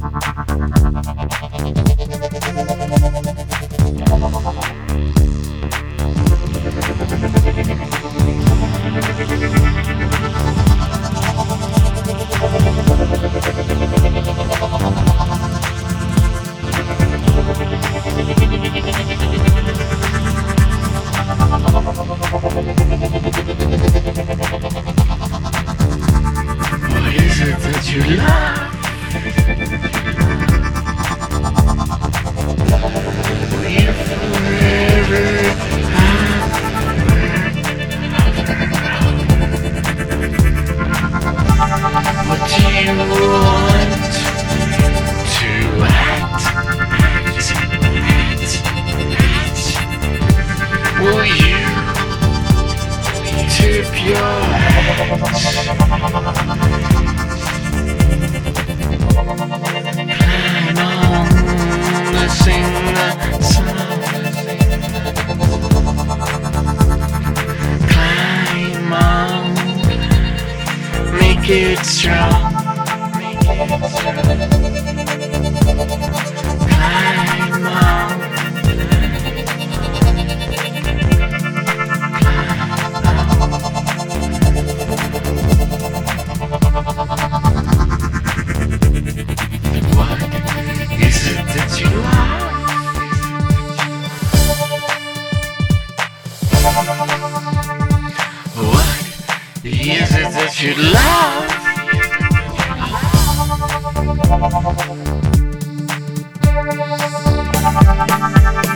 Thank you. Plan on sing song. Climb on, make it strong. Climb Is it that you love? That you love?